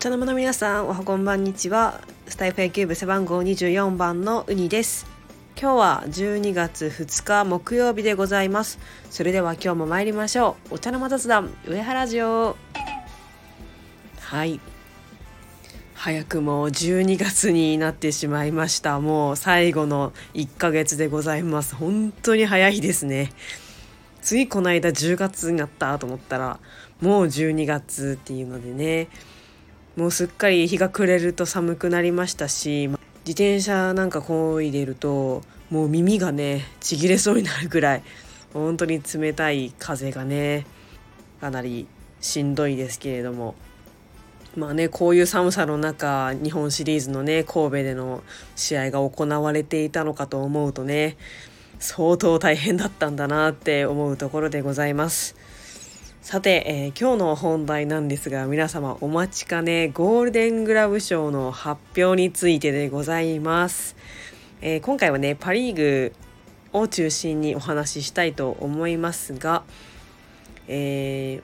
茶の間の皆さんおはこんばんにちは。スタイフ野球部背番号24番のウニです。今日は12月2日木曜日でございます。それでは今日も参りましょう。お茶の間雑談上原城。はい。早くも12月になってしまいました。もう最後の1ヶ月でございます。本当に早いですね。ついこの間10月になったと思ったらもう12月っていうのでね。もうすっかり日が暮れると寒くなりましたし自転車なんかこいでるともう耳がねちぎれそうになるぐらい本当に冷たい風がねかなりしんどいですけれどもまあねこういう寒さの中日本シリーズのね神戸での試合が行われていたのかと思うとね相当大変だったんだなって思うところでございます。さて、えー、今日の本題なんですが皆様お待ちかねゴールデングラブ賞の発表についてでございます、えー、今回はねパ・リーグを中心にお話ししたいと思いますが、えー、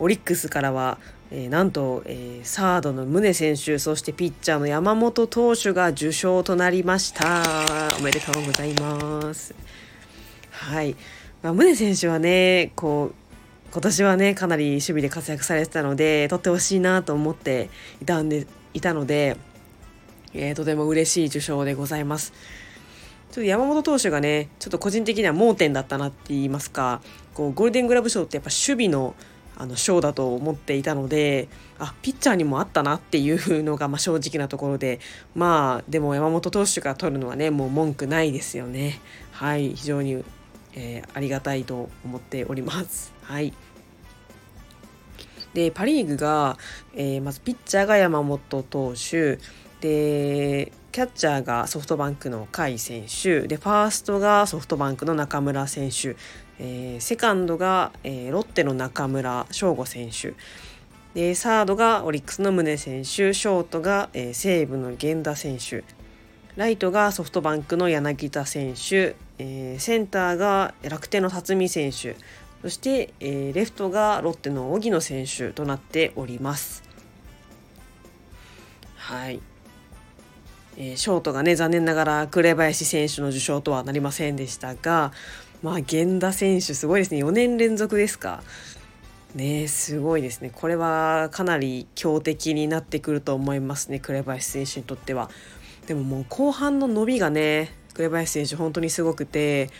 オリックスからは、えー、なんと、えー、サードの宗選手そしてピッチャーの山本投手が受賞となりました。おめでとうございます。はい、まあ、宗選手はねこう今年はねかなり守備で活躍されてたので取ってほしいなと思っていたんでいたので、えー、とても嬉しい受賞でございます。ちょっと山本投手がねちょっと個人的には盲点だったなって言いますかこうゴールデングラブ賞ってやっぱ守備のあの賞だと思っていたのであピッチャーにもあったなっていうのがま正直なところでまあでも山本投手が取るのはねもう文句ないですよねはい非常にえー、ありがたいと思っております。はい。でパ・リーグが、えー、まずピッチャーが山本投手。でキャッチャーがソフトバンクの甲斐選手。でファーストがソフトバンクの中村選手、えー、セカンドが、えー、ロッテの中村翔吾選手。でサードがオリックスの宗選手。ショートが、えー、西武の源田選手。ライトがソフトバンクの柳田選手、えー、センターが楽天の辰巳選手。そして、えー、レフトがロッテの荻野選手となっております。はい、えー、ショートがね残念ながら紅林選手の受賞とはなりませんでしたが、まあ、源田選手すごいですね4年連続ですか。ねすごいですねこれはかなり強敵になってくると思いますね紅林選手にとっては。でももう後半の伸びがね紅林選手本当にすごくて、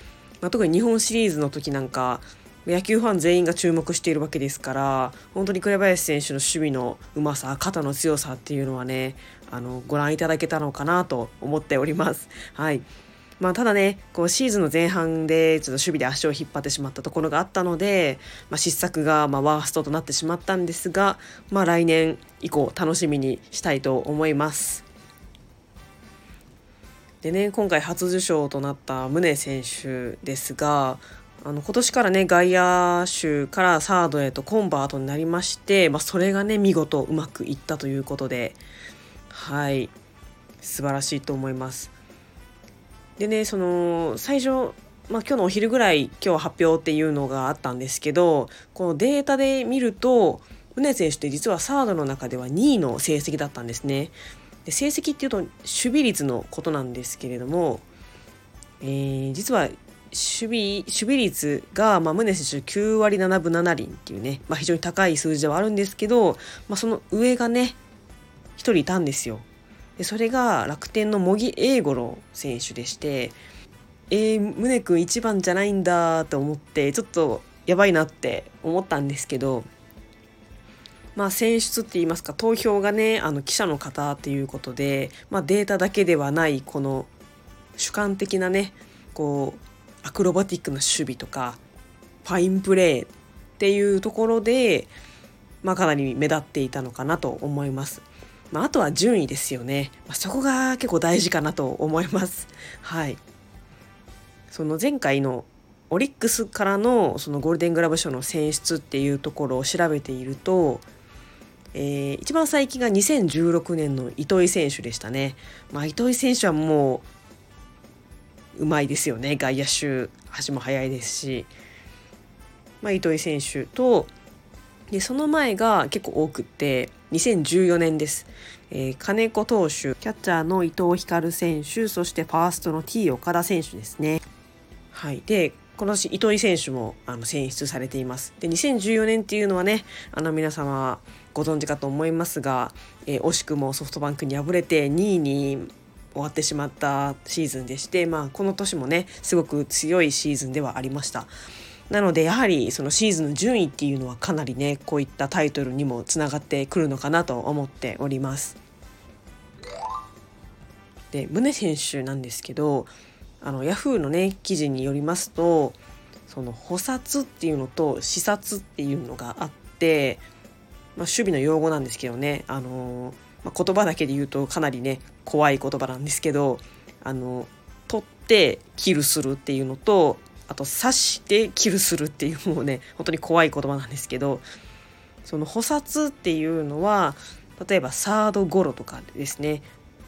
まあ、特に日本シリーズの時なんか野球ファン全員が注目しているわけですから本当に紅林選手の守備のうまさ肩の強さっていうのはねあのご覧いただけたのかなと思っております。はいまあ、ただねこうシーズンの前半でちょっと守備で足を引っ張ってしまったところがあったので、まあ、失策がまワーストとなってしまったんですが、まあ、来年以降楽しみにしたいと思います。でね今回初受賞となった宗選手ですがあの今年からね外野手からサードへとコンバートになりまして、まあ、それがね見事うまくいったということではい素晴らしいと思います。でねその最初まあ、今日のお昼ぐらい今日発表っていうのがあったんですけどこのデータで見ると宗選手って実はサードの中では2位の成績だったんですね。で成績っていうと守備率のことなんですけれども、えー、実は守備守備率が、まあ、宗選手9割7分7厘っていうね、まあ、非常に高い数字ではあるんですけど、まあ、その上がね1人いたんですよ。でそれが楽天の茂木英五郎選手でしてえー、宗君1番じゃないんだと思ってちょっとやばいなって思ったんですけどまあ、選出って言いますか投票がねあの記者の方っていうことで、まあ、データだけではないこの主観的なねこうアクロバティックな守備とかファインプレーっていうところで、まあ、かなり目立っていたのかなと思います。まあ、あとは順位ですよね、まあ、そこが結構大事かなと思います。はい、その前回のオリックスからのそのゴールデングラブ賞の選出っていうところを調べているとえー、一番最近が2016年の糸井選手でしたね。まあ、糸井選手はもううまいですよね。外野手足も速いですし、まあ、糸井選手とでその前が結構多くって2014年です、えー、金子投手キャッチャーの伊藤光選手そしてファーストの T 岡田選手ですね。はい。でこの年糸井選手もあの選出されています。で2014年っていうのはねあの皆様ご存知かと思いますが、えー、惜しくもソフトバンクに敗れて2位に終わってしまったシーズンでして、まあ、この年もねすごく強いシーズンではありました。なのでやはりそのシーズンの順位っていうのはかなりねこういったタイトルにもつながってくるのかなと思っております。で宗選手なんですけどあのヤフーのね記事によりますとその補殺っていうのと視察っていうのがあって、まあ、守備の用語なんですけどねあの、まあ、言葉だけで言うとかなりね怖い言葉なんですけどあの取ってキルするっていうのとあと刺してキルするっていうもうね本当に怖い言葉なんですけどその補殺っていうのは例えばサードゴロとかですね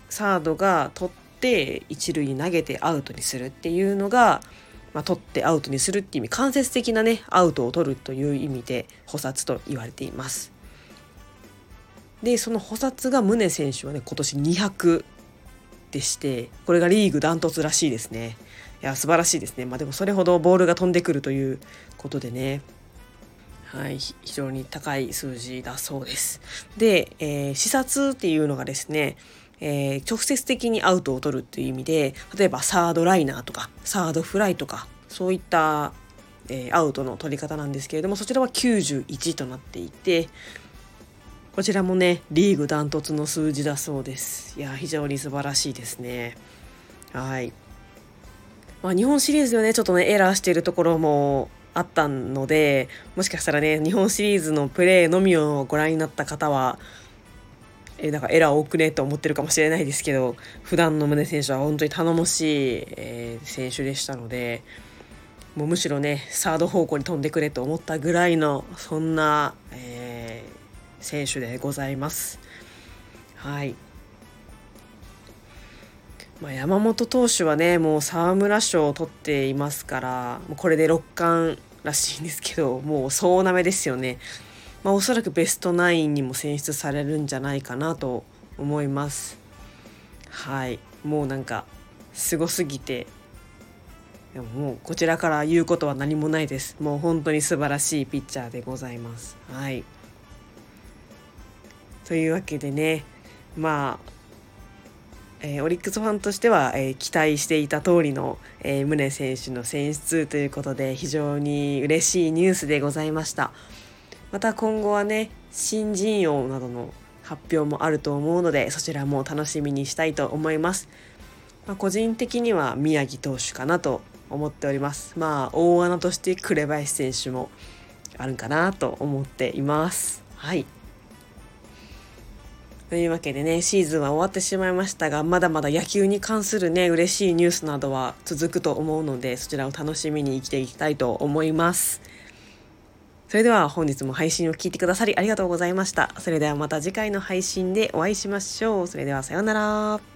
サードが取って一塁に投げてアウトにするっていうのが、まあ、取ってアウトにするっていう意味間接的なねアウトを取るという意味で補殺と言われています。でその補殺が宗選手はね今年200でしてこれがリーグダントツらしいですね。いや素晴らしいですね。まあ、でもそれほどボールが飛んでくるということでね。はい、非常に高い数字だそうです。で、えー、視察っていうのがですね、えー、直接的にアウトを取るっていう意味で例えばサードライナーとかサードフライとかそういった、えー、アウトの取り方なんですけれどもそちらは91となっていてこちらもねリーグダントツの数字だそうです。いや非常に素晴らしいですね。はい。まあ、日本シリーズではねちょっとねエラーしているところもあったのでもしかしたらね日本シリーズのプレーのみをご覧になった方はえなんかエラー多くねと思ってるかもしれないですけど普段の宗選手は本当に頼もしい、えー、選手でしたのでもうむしろねサード方向に飛んでくれと思ったぐらいのそんな、えー、選手でございます。はいまあ、山本投手はねもう沢村賞を取っていますからもうこれで6冠らしいんですけどもう総なめですよね。まあ、おそらくベストナインにも選出されるんじゃないかなと思います。はいもうなんかすごすぎてでももうこちらから言うことは何もないです。もう本当に素晴らしいピッチャーでございます。はい。というわけでねまあえー、オリックスファンとしては、えー、期待していた通りの、えー、宗選手の選出ということで非常に嬉しいニュースでございました。また今後はね新人王などの発表もあると思うのでそちらも楽しみにしたいと思います、まあ、個人的には宮城投手かなと思っております。まあ大穴として紅林選手もあるかなと思っています。はい。というわけでね、シーズンは終わってしまいましたが、まだまだ野球に関するね、嬉しいニュースなどは続くと思うので、そちらを楽しみに生きていきたいと思います。それでは本日も配信を聞いてくださりありがとうございました。それではまた次回の配信でお会いしましょう。それではさようなら。